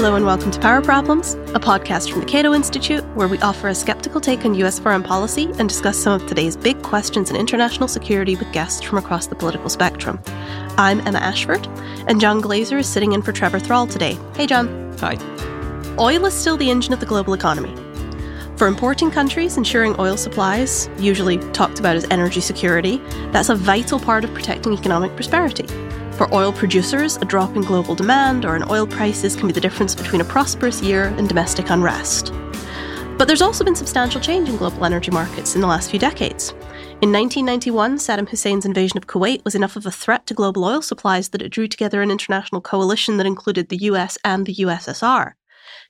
Hello and welcome to Power Problems, a podcast from the Cato Institute where we offer a skeptical take on US foreign policy and discuss some of today's big questions in international security with guests from across the political spectrum. I'm Emma Ashford, and John Glaser is sitting in for Trevor Thrall today. Hey, John. Hi. Oil is still the engine of the global economy. For importing countries, ensuring oil supplies, usually talked about as energy security, that's a vital part of protecting economic prosperity. For oil producers, a drop in global demand or in oil prices can be the difference between a prosperous year and domestic unrest. But there's also been substantial change in global energy markets in the last few decades. In 1991, Saddam Hussein's invasion of Kuwait was enough of a threat to global oil supplies that it drew together an international coalition that included the US and the USSR.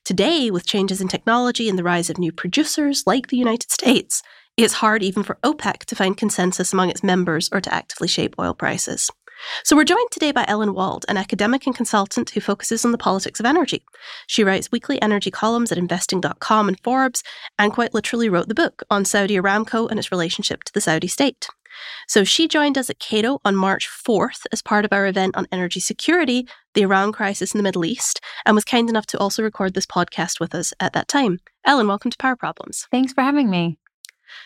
Today, with changes in technology and the rise of new producers like the United States, it's hard even for OPEC to find consensus among its members or to actively shape oil prices. So we're joined today by Ellen Wald, an academic and consultant who focuses on the politics of energy. She writes weekly energy columns at investing.com and Forbes, and quite literally wrote the book on Saudi Aramco and its relationship to the Saudi state. So she joined us at Cato on March 4th as part of our event on energy security, the Iran crisis in the Middle East, and was kind enough to also record this podcast with us at that time. Ellen, welcome to Power Problems. Thanks for having me.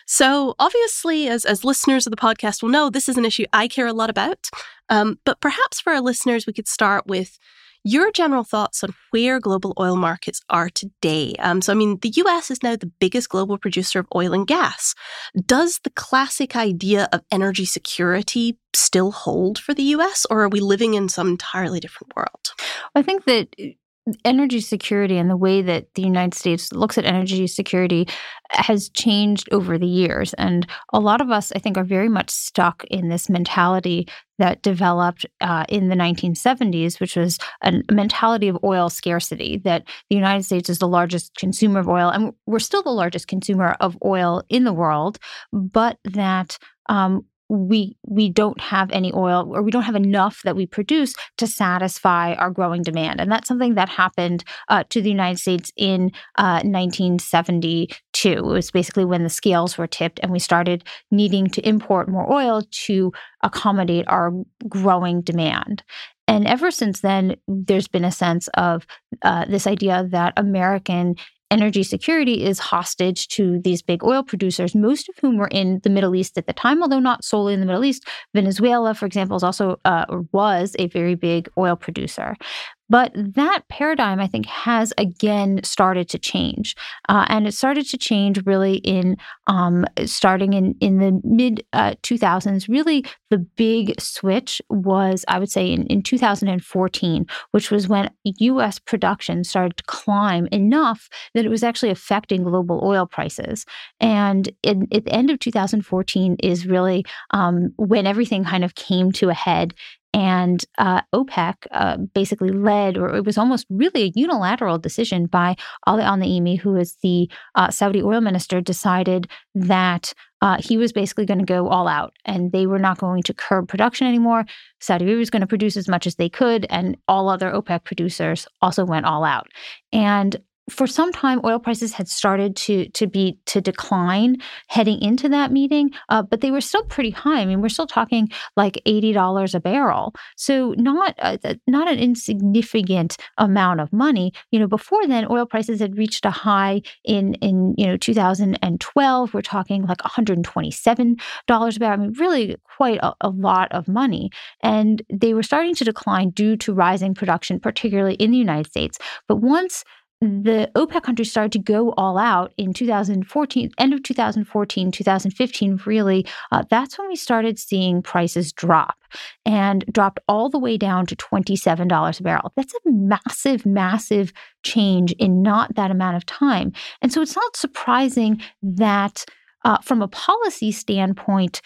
So, obviously, as, as listeners of the podcast will know, this is an issue I care a lot about. Um, but perhaps for our listeners, we could start with your general thoughts on where global oil markets are today. Um, so, I mean, the US is now the biggest global producer of oil and gas. Does the classic idea of energy security still hold for the US, or are we living in some entirely different world? I think that energy security and the way that the United States looks at energy security has changed over the years. And a lot of us, I think, are very much stuck in this mentality that developed uh, in the 1970s, which was a mentality of oil scarcity, that the United States is the largest consumer of oil, and we're still the largest consumer of oil in the world, but that um, we we don't have any oil or we don't have enough that we produce to satisfy our growing demand. And that's something that happened uh, to the united states in uh, 1972 it was basically when the scales were tipped and we started needing to import more oil to accommodate our growing demand. And ever since then, there's been a sense of uh, this idea that American energy security is hostage to these big oil producers, most of whom were in the Middle East at the time, although not solely in the Middle East. Venezuela, for example, is also uh, was a very big oil producer. But that paradigm, I think, has again started to change, uh, and it started to change really in um, starting in in the mid uh, 2000s. Really, the big switch was, I would say, in, in 2014, which was when U.S. production started to climb enough that it was actually affecting global oil prices. And in, at the end of 2014 is really um, when everything kind of came to a head and uh, OPEC uh, basically led, or it was almost really a unilateral decision by Ali Al Naimi, who is the uh, Saudi oil minister, decided that uh, he was basically going to go all out and they were not going to curb production anymore. Saudi Arabia was going to produce as much as they could, and all other OPEC producers also went all out. And for some time, oil prices had started to to be to decline heading into that meeting, uh, but they were still pretty high. I mean, we're still talking like eighty dollars a barrel, so not uh, not an insignificant amount of money. You know, before then, oil prices had reached a high in in you know 2012. We're talking like one hundred twenty seven dollars a barrel. I mean, really quite a, a lot of money, and they were starting to decline due to rising production, particularly in the United States. But once the OPEC countries started to go all out in 2014, end of 2014, 2015, really, uh, that's when we started seeing prices drop and dropped all the way down to $27 a barrel. That's a massive, massive change in not that amount of time. And so it's not surprising that uh, from a policy standpoint,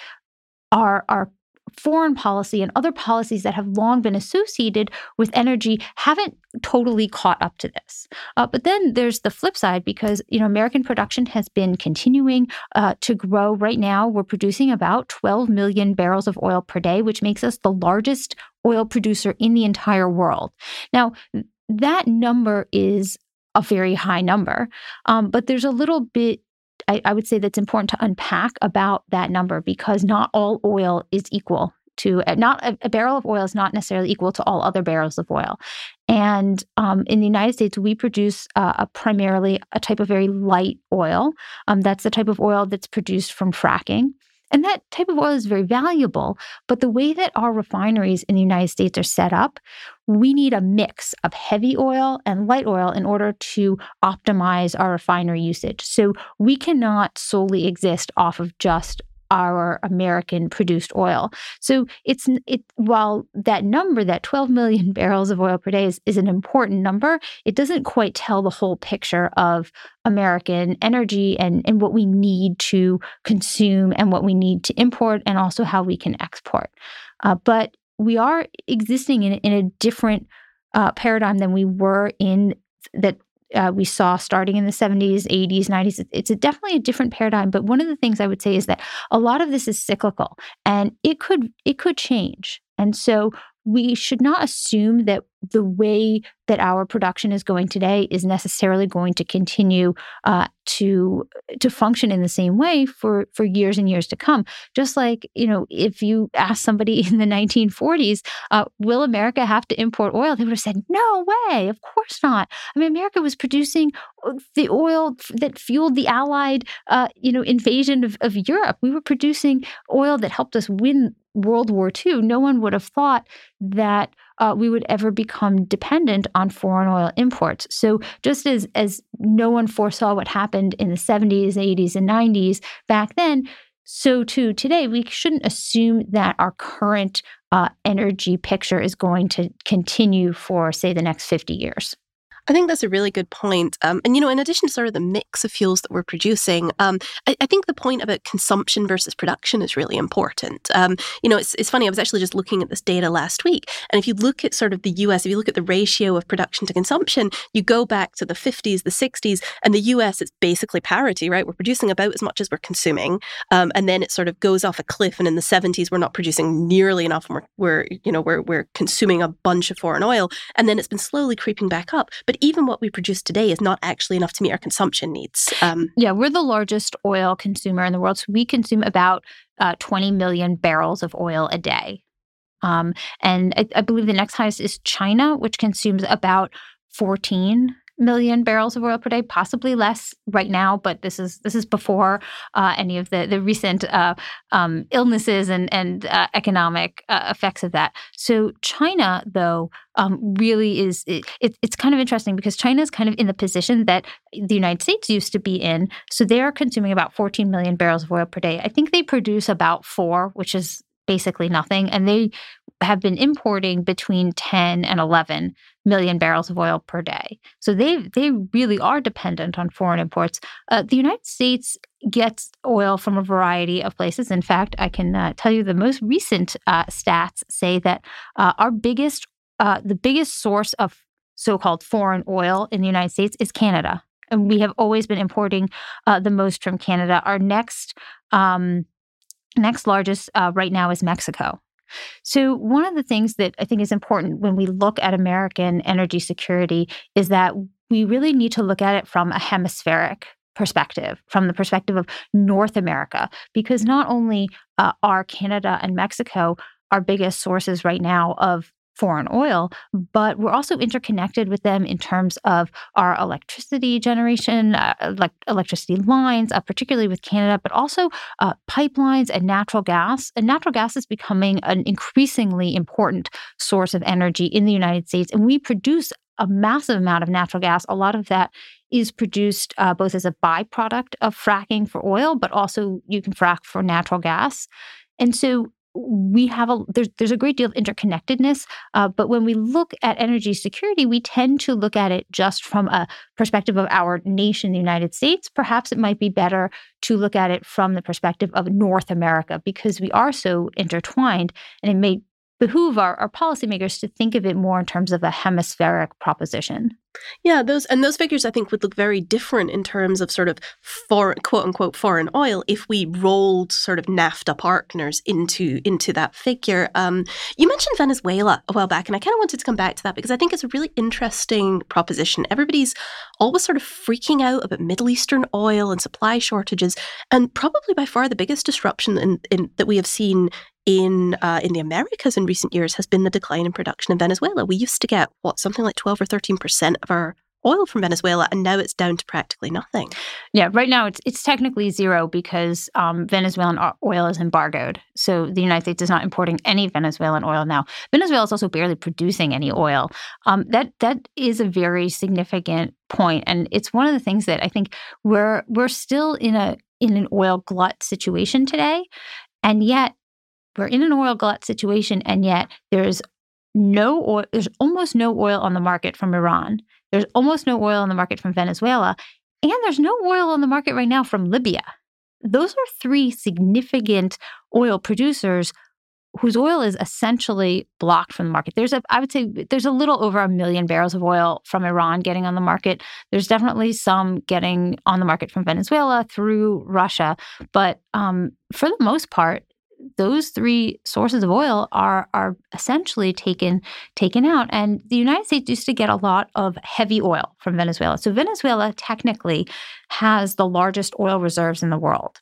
our, our foreign policy and other policies that have long been associated with energy haven't totally caught up to this. Uh, but then there's the flip side because you know American production has been continuing uh, to grow. Right now, we're producing about 12 million barrels of oil per day, which makes us the largest oil producer in the entire world. Now, that number is a very high number, um, but there's a little bit I, I would say that's important to unpack about that number because not all oil is equal to uh, not a, a, barrel of oil is not necessarily equal to all other barrels of oil. And um, in the United States, we produce uh, a primarily a type of very light oil. Um, that's the type of oil that's produced from fracking. And that type of oil is very valuable. But the way that our refineries in the United States are set up, we need a mix of heavy oil and light oil in order to optimize our refinery usage. So we cannot solely exist off of just our American produced oil. So it's it while that number, that 12 million barrels of oil per day is, is an important number, it doesn't quite tell the whole picture of American energy and, and what we need to consume and what we need to import and also how we can export. Uh, but we are existing in, in a different uh, paradigm than we were in that uh, we saw starting in the 70s, 80s, 90s. It's a definitely a different paradigm. But one of the things I would say is that a lot of this is cyclical, and it could it could change. And so we should not assume that the way that our production is going today is necessarily going to continue uh, to to function in the same way for for years and years to come. Just like you know, if you ask somebody in the 1940s, uh, will America have to import oil? They would have said, "No way, of course not." I mean, America was producing uh, the oil that fueled the Allied, uh, you know, invasion of, of Europe. We were producing oil that helped us win World War II, no one would have thought that uh, we would ever become dependent on foreign oil imports. So, just as as no one foresaw what happened in the 70s, 80s, and 90s back then, so too today, we shouldn't assume that our current uh, energy picture is going to continue for, say, the next 50 years. I think that's a really good point. Um, and, you know, in addition to sort of the mix of fuels that we're producing, um, I, I, think the point about consumption versus production is really important. Um, you know, it's, it's funny, I was actually just looking at this data last week. And if you look at sort of the US, if you look at the ratio of production to consumption, you go back to the 50s, the 60s, and the US, it's basically parity, right? We're producing about as much as we're consuming. Um, and then it sort of goes off a cliff. And in the 70s, we're not producing nearly enough. And we're, we're you know, we're, we're consuming a bunch of foreign oil. And then it's been slowly creeping back up. But even what we produce today is not actually enough to meet our consumption needs. Um, yeah, we're the largest oil consumer in the world. So we consume about uh, 20 million barrels of oil a day. Um, and I, I believe the next highest is China, which consumes about 14 million barrels of oil per day, possibly less right now. But this is this is before uh, any of the the recent uh, um, illnesses and and uh, economic uh, effects of that. So China, though, um, really is it, it, it's kind of interesting because China is kind of in the position that the United States used to be in. So they are consuming about 14 million barrels of oil per day. I think they produce about four, which is basically nothing. And they have been importing between 10 and 11 million barrels of oil per day. So they they really are dependent on foreign imports. Uh, the United States gets oil from a variety of places. In fact, I can uh, tell you the most recent uh, stats say that uh, our biggest uh, the biggest source of so-called foreign oil in the United States is Canada. And we have always been importing uh, the most from Canada. Our next um, Next largest uh, right now is Mexico. So, one of the things that I think is important when we look at American energy security is that we really need to look at it from a hemispheric perspective, from the perspective of North America, because not only uh, are Canada and Mexico our biggest sources right now of foreign oil, but we're also interconnected with them in terms of our electricity generation, uh, electricity lines, uh, particularly with Canada, but also uh, pipelines and natural gas. And natural gas is becoming an increasingly important source of energy in the United States. And we produce a massive amount of natural gas. A lot of that is produced uh, both as a byproduct of fracking for oil, but also you can frack for natural gas. And so we have a there's there's a great deal of interconnectedness uh, but when we look at energy security we tend to look at it just from a perspective of our nation the united states. Perhaps it might be better to look at it from the perspective of north america because we are so intertwined and it may behoove our, our policymakers to think of it more in terms of a hemispheric proposition yeah, those and those figures I think would look very different in terms of sort of foreign quote unquote foreign oil if we rolled sort of NAFTA partners into into that figure. Um, you mentioned Venezuela a while back, and I kind of wanted to come back to that because I think it's a really interesting proposition. Everybody's always sort of freaking out about Middle Eastern oil and supply shortages, and probably by far the biggest disruption in, in, that we have seen in uh, in the Americas in recent years has been the decline in production in Venezuela. We used to get what something like twelve or thirteen percent of our oil from Venezuela, and now it's down to practically nothing. Yeah, right now it's it's technically zero because um, Venezuelan oil is embargoed. So the United States is not importing any Venezuelan oil now. Venezuela is also barely producing any oil. Um, that that is a very significant point, and it's one of the things that I think we're we're still in a in an oil glut situation today, and yet we're in an oil glut situation, and yet there's no oil. There's almost no oil on the market from Iran there's almost no oil on the market from Venezuela, and there's no oil on the market right now from Libya. Those are three significant oil producers whose oil is essentially blocked from the market. There's a I would say there's a little over a million barrels of oil from Iran getting on the market. There's definitely some getting on the market from Venezuela through Russia, but um, for the most part, those three sources of oil are are essentially taken taken out and the United States used to get a lot of heavy oil from Venezuela. So Venezuela technically has the largest oil reserves in the world.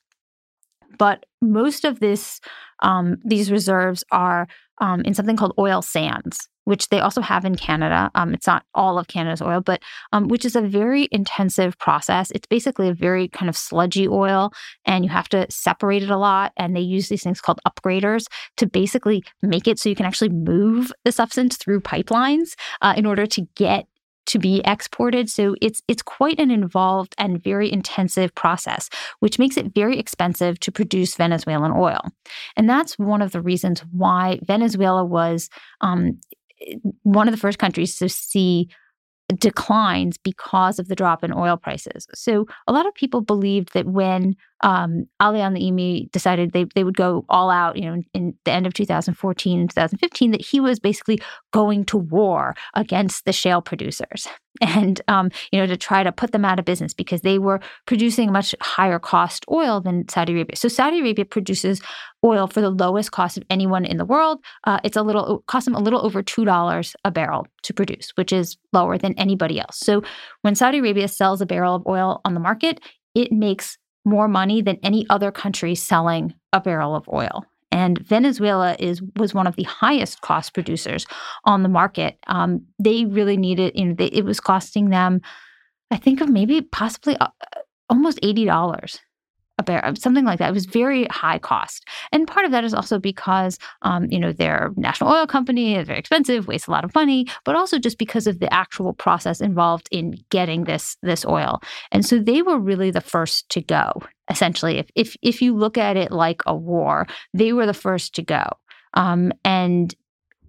But most of this um, these reserves are um, in something called oil sands which they also have in Canada. Um, it's not all of Canada's oil, but um, which is a very intensive process. It's basically a very kind of sludgy oil, and you have to separate it a lot. And they use these things called upgraders to basically make it so you can actually move the substance through pipelines uh, in order to get to be exported. So it's it's quite an involved and very intensive process, which makes it very expensive to produce Venezuelan oil. And that's one of the reasons why Venezuela was um, one of the first countries to see declines because of the drop in oil prices. So a lot of people believed that when um, Ali al-Naimi decided they, they would go all out, you know, in, in the end of 2014 and 2015, that he was basically going to war against the shale producers and, um, you know, to try to put them out of business because they were producing much higher cost oil than Saudi Arabia. So Saudi Arabia produces oil for the lowest cost of anyone in the world. Uh, it's a little it costs them a little over two dollars a barrel to produce, which is lower than anybody else. So when Saudi Arabia sells a barrel of oil on the market, it makes more money than any other country selling a barrel of oil. And Venezuela is was one of the highest cost producers on the market. Um, they really needed, you know, they, it was costing them, I think of maybe possibly uh, almost eighty dollars a barrel, something like that. It was very high cost, and part of that is also because, um, you know, their national oil company is very expensive, wastes a lot of money, but also just because of the actual process involved in getting this this oil. And so they were really the first to go. Essentially, if if if you look at it like a war, they were the first to go. Um, and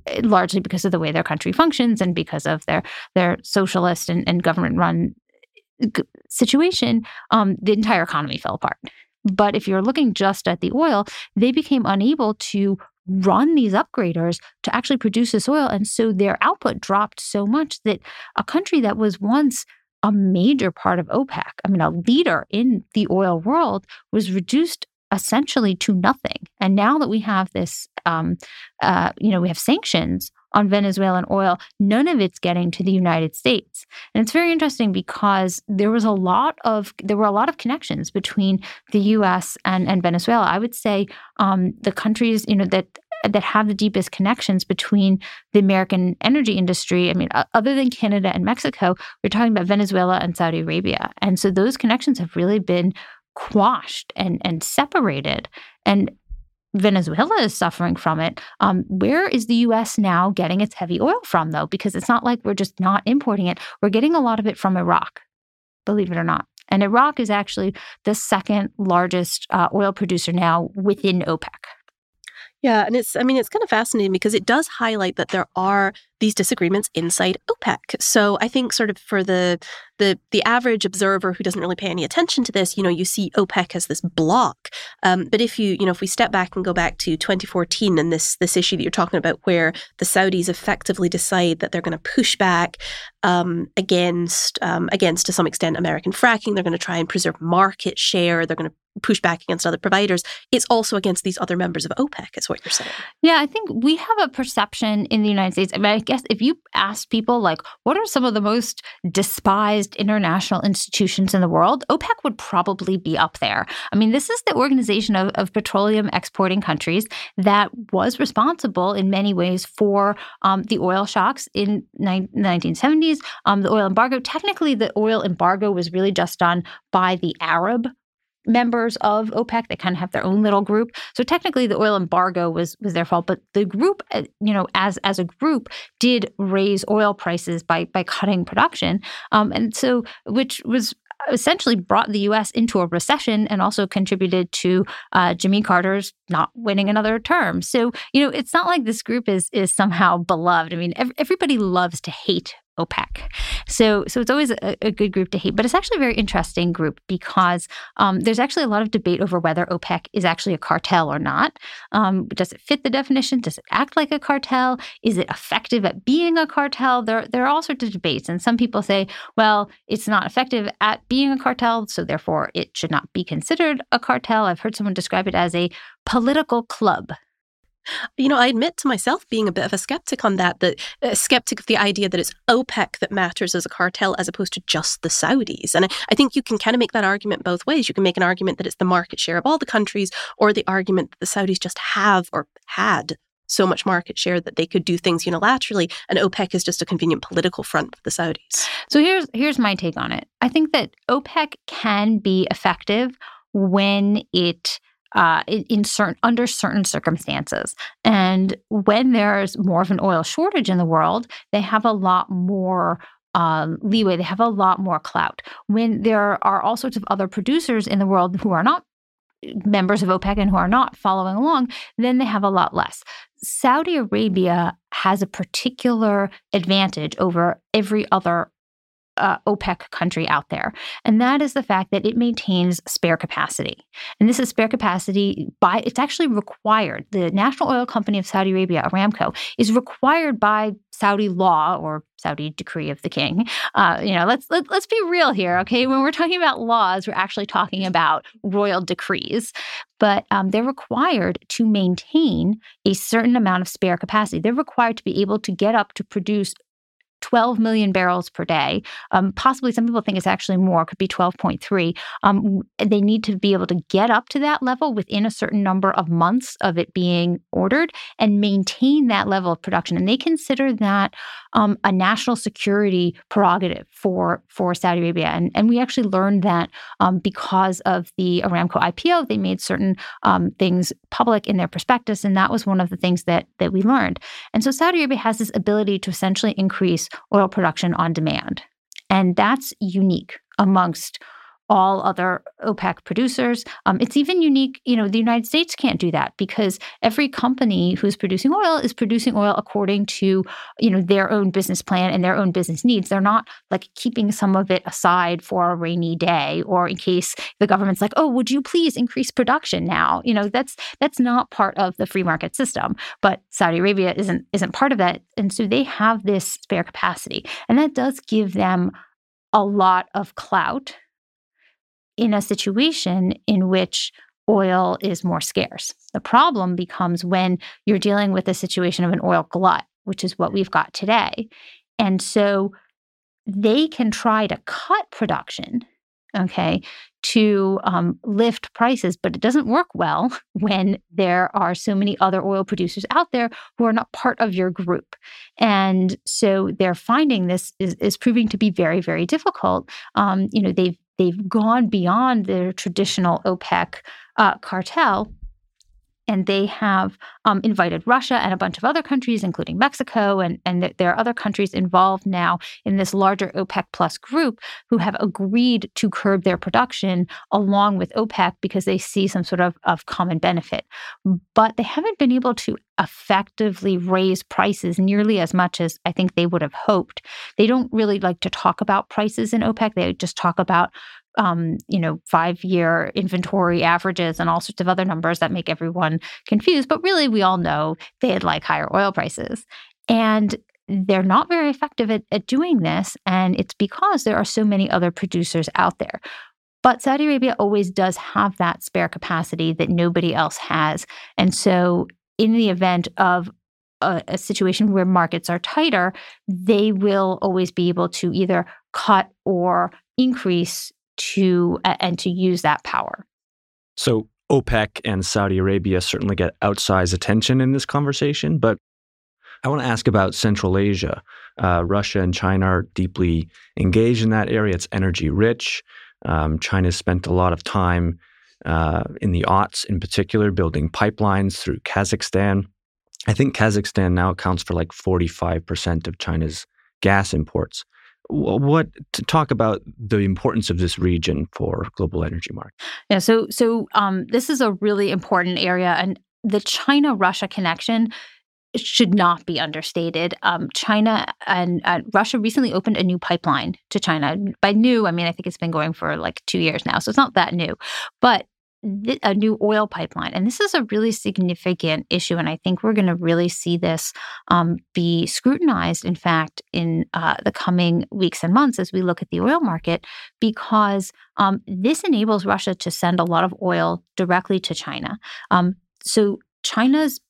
eh, largely because of the way their country functions and because of their their socialist and, and government run situation, um, the entire economy fell apart. But if you're looking just at the oil, they became unable to run these upgraders to actually produce this oil. And so their output dropped so much that a country that was once a major part of OPEC, I mean, a leader in the oil world, was reduced essentially to nothing. And now that we have this, um, uh, you know, we have sanctions on Venezuelan oil, none of it's getting to the United States. And it's very interesting because there was a lot of there were a lot of connections between the U.S. and, and Venezuela. I would say um, the countries, you know, that that have the deepest connections between the American energy industry. I mean, other than Canada and Mexico, we're talking about Venezuela and Saudi Arabia. And so those connections have really been quashed and and separated. And Venezuela is suffering from it. Um, where is the US now getting its heavy oil from, though? Because it's not like we're just not importing it. We're getting a lot of it from Iraq, believe it or not. And Iraq is actually the second largest uh, oil producer now within OPEC. Yeah, and it's I mean it's kind of fascinating because it does highlight that there are these disagreements inside OPEC. So I think sort of for the the the average observer who doesn't really pay any attention to this, you know, you see OPEC as this block. Um, but if you you know if we step back and go back to 2014 and this this issue that you're talking about, where the Saudis effectively decide that they're going to push back um, against um, against to some extent American fracking, they're going to try and preserve market share, they're going to push back against other providers, it's also against these other members of OPEC, is what you're saying. Yeah, I think we have a perception in the United States. I mean, I guess if you ask people, like, what are some of the most despised international institutions in the world, OPEC would probably be up there. I mean, this is the organization of, of petroleum exporting countries that was responsible in many ways for um, the oil shocks in ni- 1970s, um, the oil embargo. Technically, the oil embargo was really just done by the Arab members of OPEC. They kind of have their own little group. So technically, the oil embargo was was their fault, but the group, uh, you know, as as a group, did raise oil prices by by cutting production, um, and so which was essentially brought the U.S. into a recession and also contributed to uh, Jimmy Carter's not winning another term. So you know, it's not like this group is is somehow beloved. I mean, ev- everybody loves to hate OPEC. So, so it's always a, a, good group to hate, but it's actually a very interesting group because um, there's actually a lot of debate over whether OPEC is actually a cartel or not. Um, does it fit the definition? Does it act like a cartel? Is it effective at being a cartel? There, there are all sorts of debates, and some people say, well, it's not effective at being a cartel, so therefore it should not be considered a cartel. I've heard someone describe it as a political club. You know, I admit to myself being a bit of a skeptic on that, that a uh, skeptic of the idea that it's OPEC that matters as a cartel as opposed to just the Saudis. And I, I think you can kind of make that argument both ways. You can make an argument that it's the market share of all the countries, or the argument that the Saudis just have or had so much market share that they could do things unilaterally and OPEC is just a convenient political front for the Saudis. So here's here's my take on it. I think that OPEC can be effective when it uh, in, certain under certain circumstances. And when there's more of an oil shortage in the world, they have a lot more um, leeway. They have a lot more clout. When there are all sorts of other producers in the world who are not members of OPEC and who are not following along, then they have a lot less. Saudi Arabia has a particular advantage over every other uh, OPEC country out there. And that is the fact that it maintains spare capacity. And this is spare capacity by, it's actually required. The National Oil Company of Saudi Arabia, Aramco, is required by Saudi law or Saudi decree of the king. Uh, you know, let's let, let's be real here, okay? When we're talking about laws, we're actually talking about royal decrees. But um, they're required to maintain a certain amount of spare capacity. They're required to be able to get up to produce 12 million barrels per day. Um, possibly some people think it's actually more, could be 12.3. Um, they need to be able to get up to that level within a certain number of months of it being ordered and maintain that level of production. And they consider that um, a national security prerogative for, for Saudi Arabia. And, and we actually learned that um, because of the Aramco IPO, they made certain um, things public in their prospectus. And that was one of the things that, that we learned. And so Saudi Arabia has this ability to essentially increase oil production on demand. And that's unique amongst all other OPEC producers. Um, it's even unique, you know, the United States can't do that because every company who's producing oil is producing oil according to, you know, their own business plan and their own business needs. They're not like keeping some of it aside for a rainy day or in case the government's like, oh, would you please increase production now? You know, that's that's not part of the free market system. But Saudi Arabia isn't isn't part of that. And so they have this spare capacity. And that does give them a lot of clout in a situation in which oil is more scarce. The problem becomes when you're dealing with a situation of an oil glut, which is what we've got today. And so they can try to cut production, okay, to um, lift prices, but it doesn't work well when there are so many other oil producers out there who are not part of your group. And so they're finding this is, is proving to be very, very difficult. Um, you know, they've they've gone beyond their traditional OPEC uh, cartel and they have um, invited Russia and a bunch of other countries, including Mexico, and, and there are other countries involved now in this larger OPEC plus group who have agreed to curb their production along with OPEC because they see some sort of, of common benefit. But they haven't been able to effectively raise prices nearly as much as I think they would have hoped. They don't really like to talk about prices in OPEC. They just talk about um, you know, five year inventory averages and all sorts of other numbers that make everyone confused. But really, we all know they'd like higher oil prices. And they're not very effective at, at doing this. And it's because there are so many other producers out there. But Saudi Arabia always does have that spare capacity that nobody else has. And so, in the event of a, a, situation where markets are tighter, they will always be able to either cut or increase to and to use that power. So OPEC and Saudi Arabia certainly get outsized attention in this conversation, but I want to ask about Central Asia. Uh, Russia and China are deeply engaged in that area. It's energy rich. Um, China spent a lot of time uh, in the aughts, in particular, building pipelines through Kazakhstan. I think Kazakhstan now accounts for like 45% of China's gas imports. What to talk about the importance of this region for global energy market? Yeah, so so um, this is a really important area, and the China Russia connection should not be understated. Um, China and uh, Russia recently opened a new pipeline to China. By new, I mean I think it's been going for like two years now, so it's not that new. But a new oil pipeline, and this is a really significant issue, and I think we're going to really see this um, be scrutinized. In fact, in uh, the coming weeks and months, as we look at the oil market, because um, this enables Russia to send a lot of oil directly to China. Um, so China's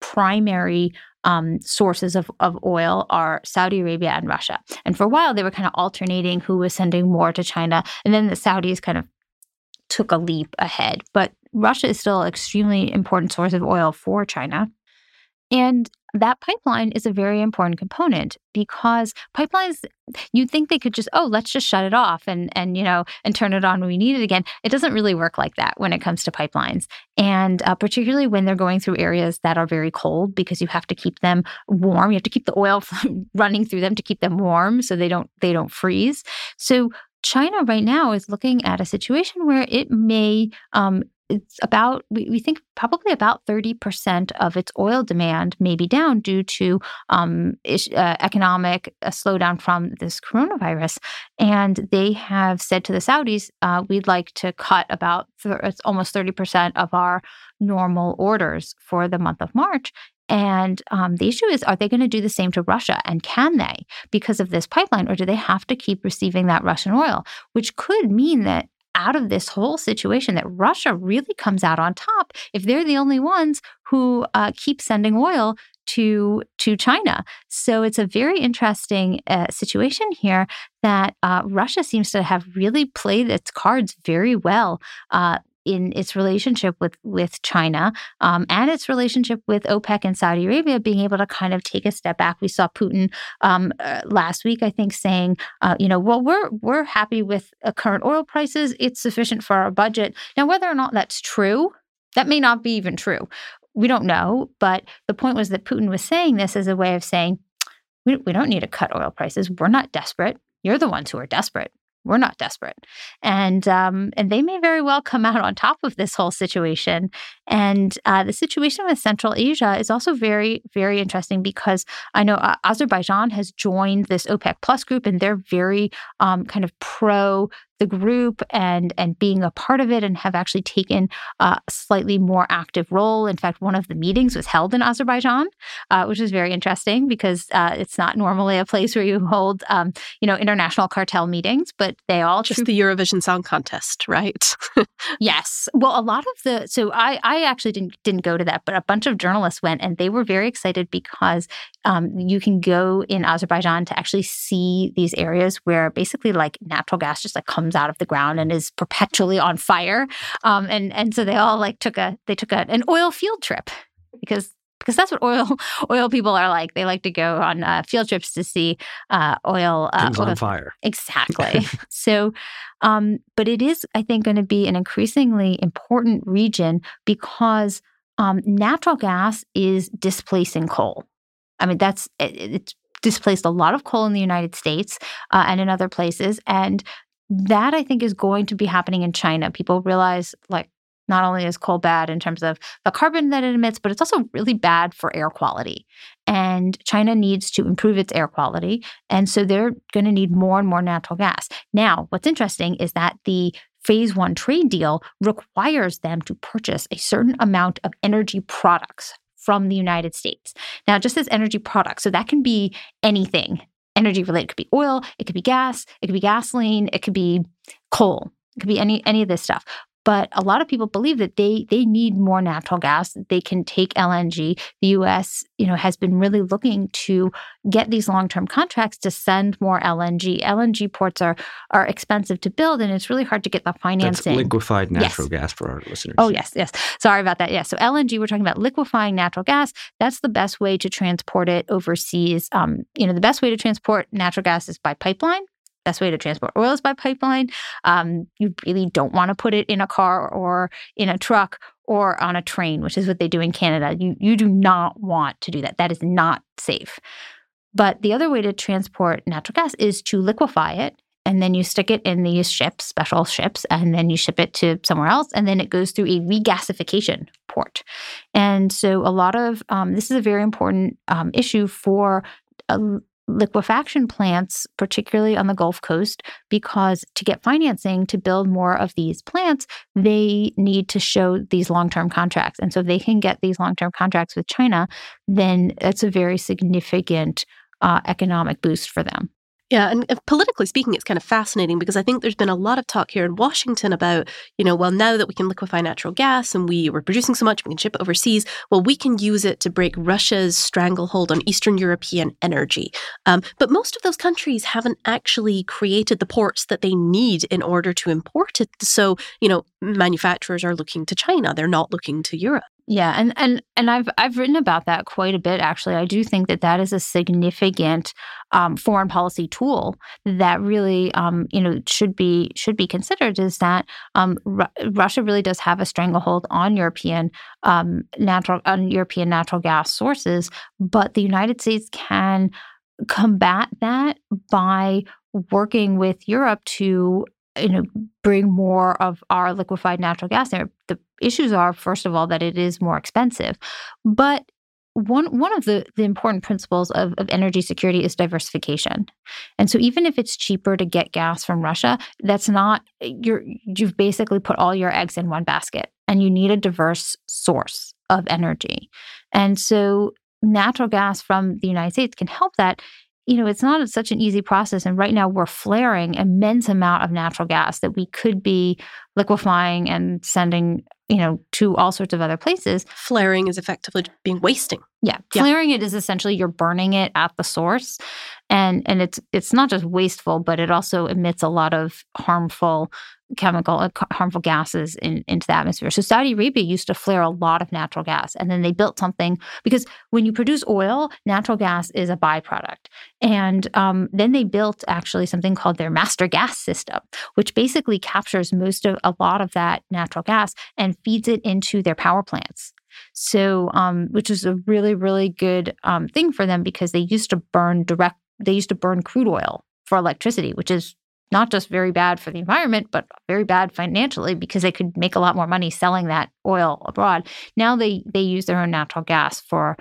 primary um, sources of, of oil are Saudi Arabia and Russia. And for a while, they were kind of alternating who was sending more to China. And then the Saudis kind of took a leap ahead. But Russia is still an extremely important source of oil for China. And that pipeline is a very important component because pipelines you'd think they could just oh let's just shut it off and and you know and turn it on when we need it again it doesn't really work like that when it comes to pipelines and uh, particularly when they're going through areas that are very cold because you have to keep them warm you have to keep the oil running through them to keep them warm so they don't they don't freeze so China right now is looking at a situation where it may um, it's about we, we think probably about 30% of its oil demand may be down due to um, ish, uh, economic uh, slowdown from this coronavirus. And they have said to the saudis uh, we'd like to cut about th- almost 30% of our normal orders for the month of march and um, the issue is, are they going to do the same to Russia? And can they because of this pipeline, or do they have to keep receiving that Russian oil? Which could mean that out of this whole situation that Russia really comes out on top if they're the only ones who uh, keep sending oil to to China. So it's a very interesting uh, situation here that uh, Russia seems to have really played its cards very well. In its relationship with with China um, and its relationship with OPEC and Saudi Arabia, being able to kind of take a step back. We saw Putin um, uh, last week, I think, saying, uh, you know, well, we're we're happy with uh, current oil prices; it's sufficient for our budget. Now, whether or not that's true, that may not be even true. We don't know, but the point was that Putin was saying this as a way of saying, we, we don't need to cut oil prices. We're not desperate. You're the ones who are desperate we're not desperate. And um, and they may very well come out on top of this whole situation. And uh, the situation with central asia is also very very interesting because i know uh, azerbaijan has joined this opec plus group and they're very um, kind of pro the group and and being a part of it and have actually taken a slightly more active role. In fact, one of the meetings was held in Azerbaijan, uh, which is very interesting because uh, it's not normally a place where you hold um, you know international cartel meetings, but they all just troop- the Eurovision Song Contest, right? yes. Well, a lot of the so I I actually didn't didn't go to that, but a bunch of journalists went and they were very excited because um, you can go in Azerbaijan to actually see these areas where basically like natural gas just like comes comes out of the ground and is perpetually on fire. Um, and and so they all like took a they took a, an oil field trip because because that's what oil oil people are like. They like to go on uh, field trips to see uh, oil uh, oil. on fire. Exactly. so, um, but it is, I think, going to be an increasingly important region because um, natural gas is displacing coal. I mean, that's it, it's displaced a lot of coal in the United States uh, and in other places, and that I think is going to be happening in China. People realize like not only is coal bad in terms of the carbon that it emits, but it's also really bad for air quality. And China needs to improve its air quality. And so they're going to need more and more natural gas. Now, what's interesting is that the phase one trade deal requires them to purchase a certain amount of energy products from the United States. Now, just as energy products, so that can be anything energy related. It could be oil, it could be gas, it could be gasoline, it could be coal. It could be any any of this stuff. But a lot of people believe that they they need more natural gas. They can take LNG. The U.S. you know has been really looking to get these long term contracts to send more LNG. LNG ports are are expensive to build, and it's really hard to get the financing. That's liquefied natural yes. gas for our listeners. Oh yes, yes. Sorry about that. Yeah. So LNG, we're talking about liquefying natural gas. That's the best way to transport it overseas. Um, you know, the best way to transport natural gas is by pipeline best way to transport oil is by pipeline. Um, you really don't want to put it in a car or in a truck or on a train, which is what they do in Canada. You you do not want to do that. That is not safe. But the other way to transport natural gas is to liquefy it and then you stick it in these ships, special ships, and then you ship it to somewhere else, and then it goes through a regasification port. And so, a lot of um, this is a very important um, issue for liquefaction plants, particularly on the Gulf Coast, because to get financing to build more of these plants, they need to show these long term contracts. And so, if they can get these long term contracts with China, then that's a very significant uh, economic boost for them. Yeah, and politically speaking, it's kind of fascinating because I think there's been a lot of talk here in Washington about, you know, well, now that we can liquefy natural gas and we were producing so much, we can ship it overseas. Well, we can use it to break Russia's stranglehold on Eastern European energy. Um, but most of those countries haven't actually created the ports that they need in order to import it. So, you know, manufacturers are looking to China; they're not looking to Europe. Yeah, and and and I've I've written about that quite a bit actually. I do think that that is a significant um, foreign policy tool that really um, you know should be should be considered. Is that um, Ru- Russia really does have a stranglehold on European um, natural on European natural gas sources, but the United States can combat that by working with Europe to you know bring more of our liquefied natural gas there. The issues are first of all that it is more expensive. But one one of the, the important principles of, of energy security is diversification. And so even if it's cheaper to get gas from russia that's not you're you've basically put all your eggs in one basket and you need a diverse source of energy. And so natural gas from the united states can help that you know, it's not such an easy process. And right now we're flaring immense amount of natural gas that we could be liquefying and sending, you know, to all sorts of other places. Flaring is effectively being wasting. Yeah. Flaring yeah. it is essentially you're burning it at the source. And and it's it's not just wasteful, but it also emits a lot of harmful chemical uh, harmful gases in, into the atmosphere. So Saudi Arabia used to flare a lot of natural gas, and then they built something because when you produce oil, natural gas is a byproduct. And um, then they built actually something called their master gas system, which basically captures most of a lot of that natural gas and feeds it into their power plants. So, um, which is a really, really good um, thing for them because they used to burn direct. They used to burn crude oil for electricity, which is not just very bad for the environment, but very bad financially because they could make a lot more money selling that oil abroad. Now they they use their own natural gas for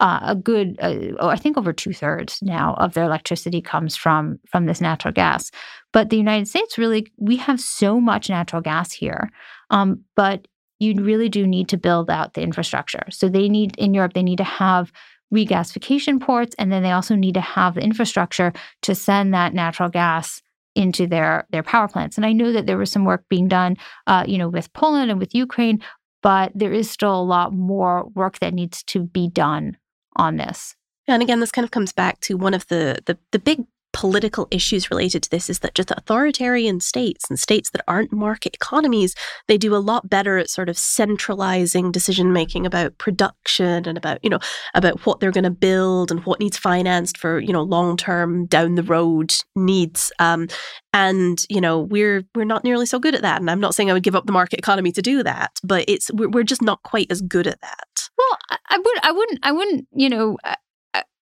uh, a good, uh, oh, I think over two thirds now of their electricity comes from from this natural gas. But the United States really, we have so much natural gas here, um, but you really do need to build out the infrastructure. So they need in Europe, they need to have regasification ports, and then they also need to have the infrastructure to send that natural gas into their their power plants. And I know that there was some work being done, uh, you know, with Poland and with Ukraine, but there is still a lot more work that needs to be done on this. And again, this kind of comes back to one of the the, the big political issues related to this is that just authoritarian states and states that aren't market economies, they do a lot better at sort of centralizing decision making about production and about, you know, about what they're going to build and what needs financed for, you know, long term down the road needs. Um, and you know we're we're not nearly so good at that and i'm not saying i would give up the market economy to do that but it's we're, we're just not quite as good at that well i, I would i wouldn't i wouldn't you know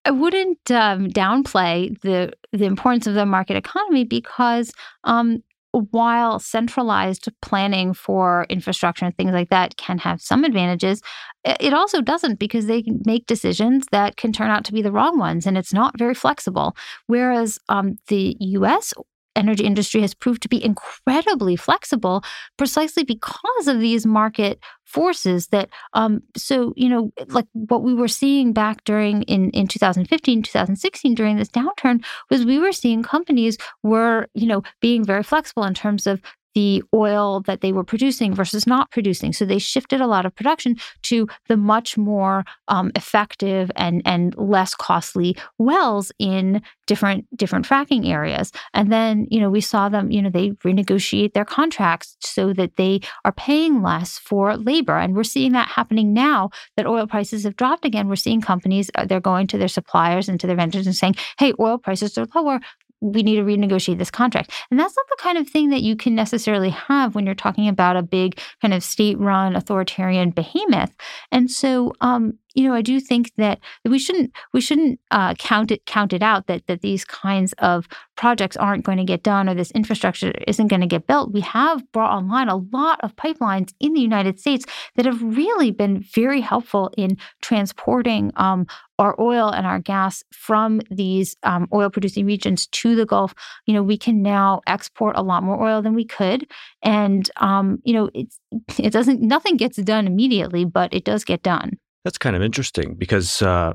I wouldn't um, downplay the the importance of the market economy because um, while centralized planning for infrastructure and things like that can have some advantages, it also doesn't because they make decisions that can turn out to be the wrong ones, and it's not very flexible. Whereas um, the U.S energy industry has proved to be incredibly flexible precisely because of these market forces that um so you know like what we were seeing back during in in 2015 2016 during this downturn was we were seeing companies were you know being very flexible in terms of the oil that they were producing versus not producing. So they shifted a lot of production to the much more um, effective and and less costly wells in different different fracking areas. And then you know we saw them you know they renegotiate their contracts so that they are paying less for labor, and we're seeing that happening now that oil prices have dropped again. We're seeing companies uh, they're going to their suppliers and to their vendors and saying, "Hey, oil prices are lower we need to renegotiate this contract. And that's not the kind of thing that you can necessarily have when you're talking about a big kind of state run authoritarian behemoth. And so, um, you know, I do think that we shouldn't we shouldn't uh, count it count it out that that these kinds of projects aren't going to get done or this infrastructure isn't going to get built. We have brought online a lot of pipelines in the United States that have really been very helpful in transporting um, our oil and our gas from these um, oil producing regions to the Gulf. You know, we can now export a lot more oil than we could, and um, you know, it's it doesn't nothing gets done immediately, but it does get done. That's kind of interesting because uh,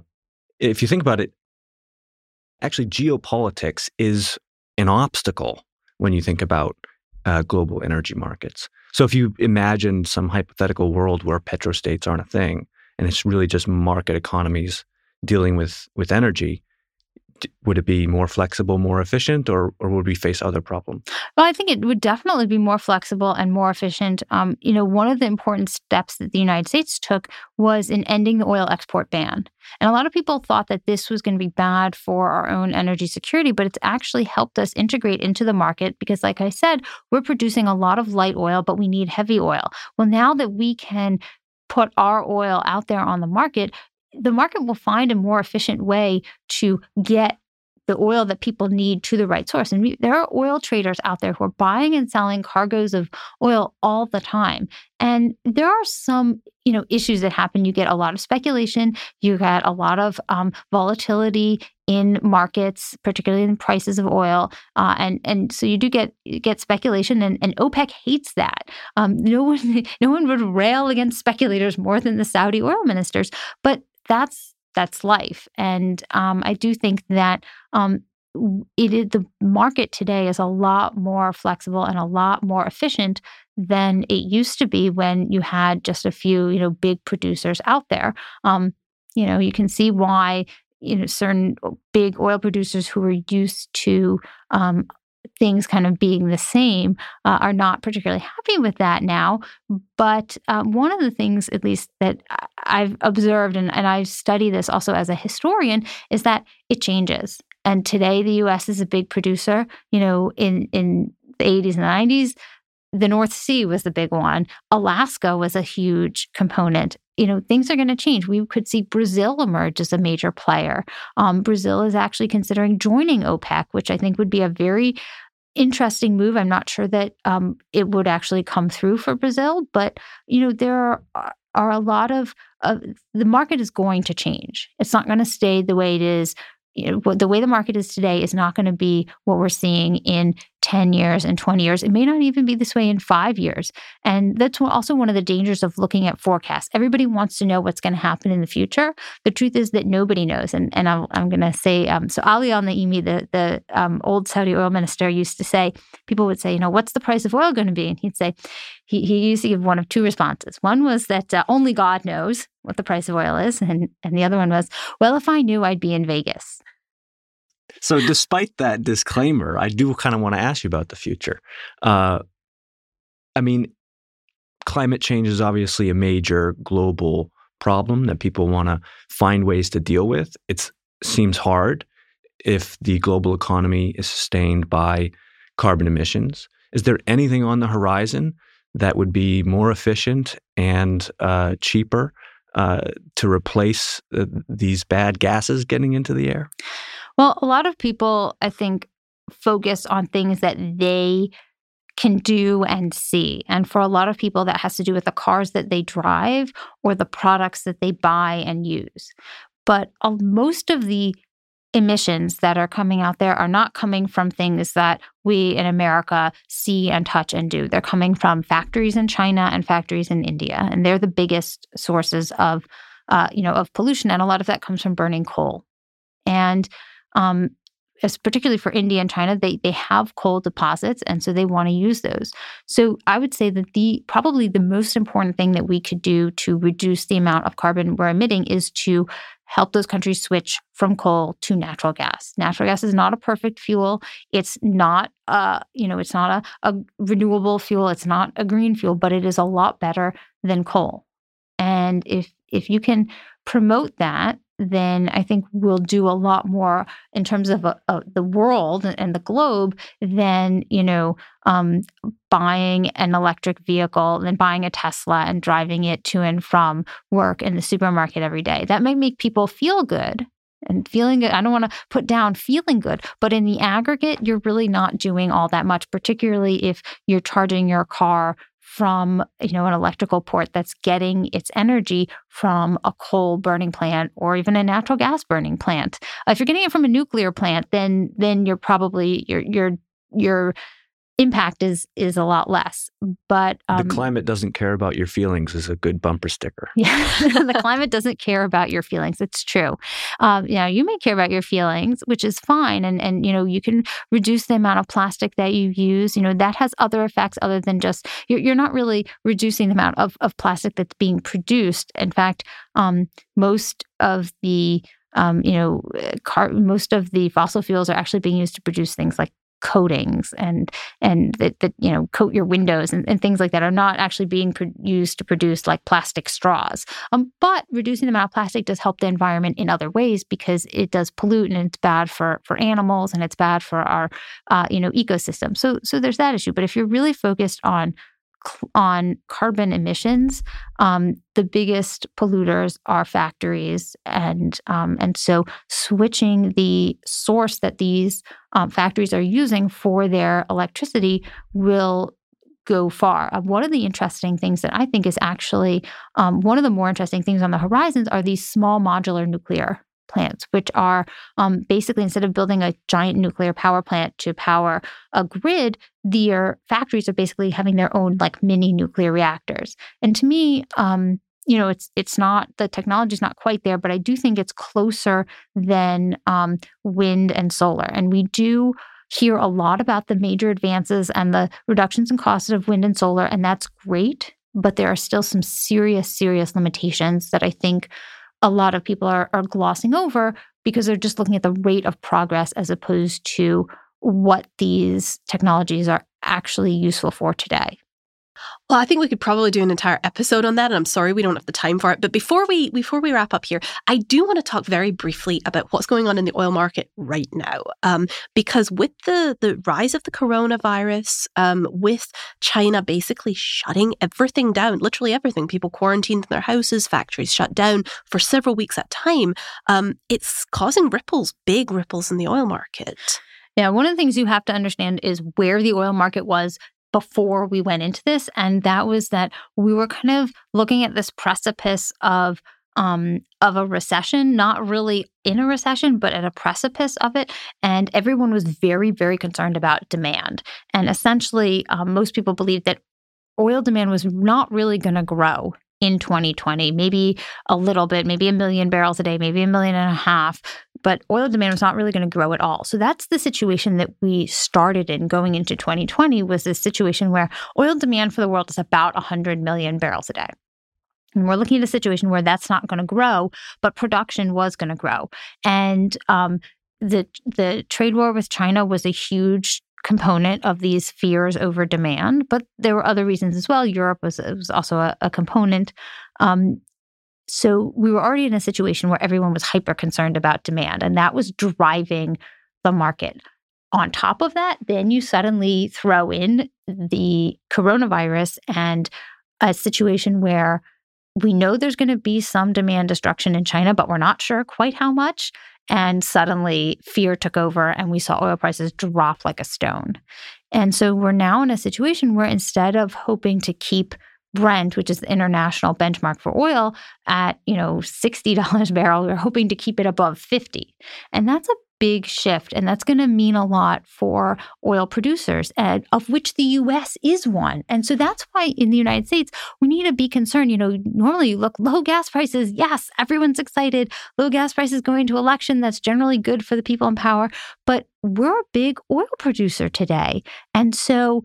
if you think about it, actually, geopolitics is an obstacle when you think about uh, global energy markets. So if you imagine some hypothetical world where petrostates aren't a thing and it's really just market economies dealing with with energy, would it be more flexible, more efficient, or or would we face other problems? Well, I think it would definitely be more flexible and more efficient. Um, you know, one of the important steps that the United States took was in ending the oil export ban. And a lot of people thought that this was going to be bad for our own energy security, but it's actually helped us integrate into the market because, like I said, we're producing a lot of light oil, but we need heavy oil. Well, now that we can put our oil out there on the market, the market will find a more efficient way to get the oil that people need to the right source. And there are oil traders out there who are buying and selling cargoes of oil all the time. And there are some, you know, issues that happen. You get a lot of speculation. You get a lot of um, volatility in markets, particularly in prices of oil, uh, and and so you do get get speculation, and, and OPEC hates that. Um, no one no one would rail against speculators more than the Saudi oil ministers, but that's that's life. And um, I do think that um, it is, the market today is a lot more flexible and a lot more efficient than it used to be when you had just a few, you know, big producers out there. Um, you know, you can see why you know certain big oil producers who were used to um, things kind of being the same uh, are not particularly happy with that now. But um, one of the things, at least that I've observed, and, and I study this also as a historian, is that it changes. And today, the U.S. is a big producer. You know, in in the 80s and 90s, the North Sea was the big one. Alaska was a huge component. You know, things are going to change. We could see Brazil emerge as a major player. Um, Brazil is actually considering joining OPEC, which I think would be a very interesting move. I'm not sure that um, it would actually come through for Brazil, but you know, there are, are a lot of, of the market is going to change. It's not going to stay the way it is the way the market is today is not going to be what we're seeing in 10 years and 20 years. It may not even be this way in five years. And that's also one of the dangers of looking at forecasts. Everybody wants to know what's going to happen in the future. The truth is that nobody knows. And, and I'm, I'm going to say um, so, Ali al Naimi, the, the um, old Saudi oil minister, used to say, people would say, you know, what's the price of oil going to be? And he'd say, he, he used to give one of two responses. One was that uh, only God knows what the price of oil is. And, and the other one was, well, if I knew, I'd be in Vegas. So, despite that disclaimer, I do kind of want to ask you about the future. Uh, I mean, climate change is obviously a major global problem that people want to find ways to deal with. It seems hard if the global economy is sustained by carbon emissions. Is there anything on the horizon that would be more efficient and uh, cheaper uh, to replace uh, these bad gases getting into the air? Well, a lot of people, I think, focus on things that they can do and see. And for a lot of people, that has to do with the cars that they drive or the products that they buy and use. But uh, most of the emissions that are coming out there are not coming from things that we in America see and touch and do. They're coming from factories in China and factories in India, and they're the biggest sources of, uh, you know, of pollution. And a lot of that comes from burning coal. And um, particularly for India and China, they they have coal deposits, and so they want to use those. So I would say that the probably the most important thing that we could do to reduce the amount of carbon we're emitting is to help those countries switch from coal to natural gas. Natural gas is not a perfect fuel. It's not uh, you know, it's not a, a renewable fuel. It's not a green fuel, but it is a lot better than coal. And if if you can promote that then I think we'll do a lot more in terms of uh, uh, the world and the globe than you know um, buying an electric vehicle than buying a Tesla and driving it to and from work in the supermarket every day. That may make people feel good. And feeling good, I don't want to put down feeling good, but in the aggregate, you're really not doing all that much, particularly if you're charging your car from you know an electrical port that's getting its energy from a coal burning plant or even a natural gas burning plant. if you're getting it from a nuclear plant, then then you're probably you're you're you're impact is is a lot less. But um, the climate doesn't care about your feelings is a good bumper sticker. Yeah, the climate doesn't care about your feelings. It's true. Um, you know, you may care about your feelings, which is fine, and and you know you can reduce the amount of plastic that you use. You know that has other effects other than just you're you're not really reducing the amount of of plastic that's being produced. In fact, um, most of the um, you know, car, most of the fossil fuels are actually being used to produce things like coatings and and that, that you know coat your windows and, and things like that are not actually being pro- used to produce like plastic straws. Um, but reducing the amount of plastic does help the environment in other ways because it does pollute and it's bad for for animals and it's bad for our uh, you know ecosystem. So so there's that issue. But if you're really focused on on carbon emissions, um, the biggest polluters are factories, and um, and so switching the source that these um, factories are using for their electricity will go far. Uh, one of the interesting things that I think is actually um, one of the more interesting things on the horizons are these small modular nuclear plants, which are um, basically instead of building a giant nuclear power plant to power a grid, their factories are basically having their own like mini nuclear reactors. And to me, um, you know, it's it's not the technology is not quite there, but I do think it's closer than um, wind and solar. And we do hear a lot about the major advances and the reductions in costs of wind and solar, and that's great. But there are still some serious, serious limitations that I think a lot of people are, are glossing over because they're just looking at the rate of progress as opposed to what these technologies are actually useful for today. Well, I think we could probably do an entire episode on that, and I'm sorry we don't have the time for it. But before we before we wrap up here, I do want to talk very briefly about what's going on in the oil market right now, um, because with the the rise of the coronavirus, um, with China basically shutting everything down, literally everything, people quarantined in their houses, factories shut down for several weeks at a time, um, it's causing ripples, big ripples in the oil market. Yeah, one of the things you have to understand is where the oil market was before we went into this. And that was that we were kind of looking at this precipice of um, of a recession, not really in a recession, but at a precipice of it. And everyone was very, very concerned about demand. And essentially, um, most people believed that oil demand was not really going to grow in 2020, maybe a little bit, maybe a million barrels a day, maybe a million and a half, but oil demand was not really going to grow at all. So that's the situation that we started in going into 2020 was this situation where oil demand for the world is about 100 million barrels a day. And we're looking at a situation where that's not going to grow, but production was going to grow. And um, the the trade war with China was a huge component of these fears over demand, but there were other reasons as well. Europe was, was also a, a component. Um, so we were already in a situation where everyone was hyper concerned about demand, and that was driving the market. On top of that, then you suddenly throw in the coronavirus and a situation where we know there's going to be some demand destruction in China, but we're not sure quite how much. And suddenly fear took over and we saw oil prices drop like a stone. And so we're now in a situation where instead of hoping to keep Brent, which is the international benchmark for oil, at, you know, $60 a barrel, we're hoping to keep it above 50. And that's a big shift, and that's going to mean a lot for oil producers, and of which the U.S. is one. And so that's why in the United States we need to be concerned. You know, normally you look low gas prices. Yes, everyone's excited. Low gas prices going to election. That's generally good for the people in power. But we're a big oil producer today, and so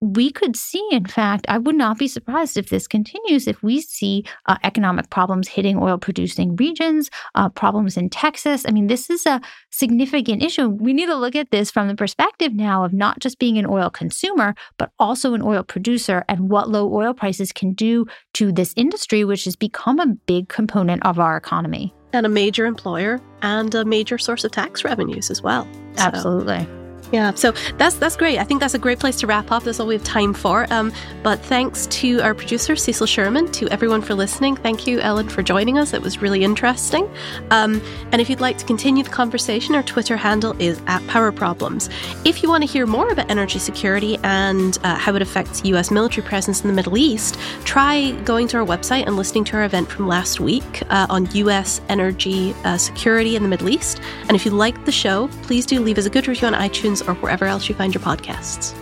we could see, in fact, I would not be surprised if this continues, if we see uh, economic problems hitting oil producing regions, uh, problems in Texas. I mean, this is a significant issue. We need to look at this from the perspective now of not just being an oil consumer, but also an oil producer and what low oil prices can do to this industry, which has become a big component of our economy. And a major employer and a major source of tax revenues as well. So. Yeah, so that's that's great. I think that's a great place to wrap up. That's all we have time for. Um, but thanks to our producer Cecil Sherman, to everyone for listening. Thank you, Ellen, for joining us. It was really interesting. Um, and if you'd like to continue the conversation, our Twitter handle is at Power Problems. If you want to hear more about energy security and uh, how it affects U.S. military presence in the Middle East, try going to our website and listening to our event from last week uh, on U.S. energy uh, security in the Middle East. And if you liked the show, please do leave us a good review on iTunes or wherever else you find your podcasts.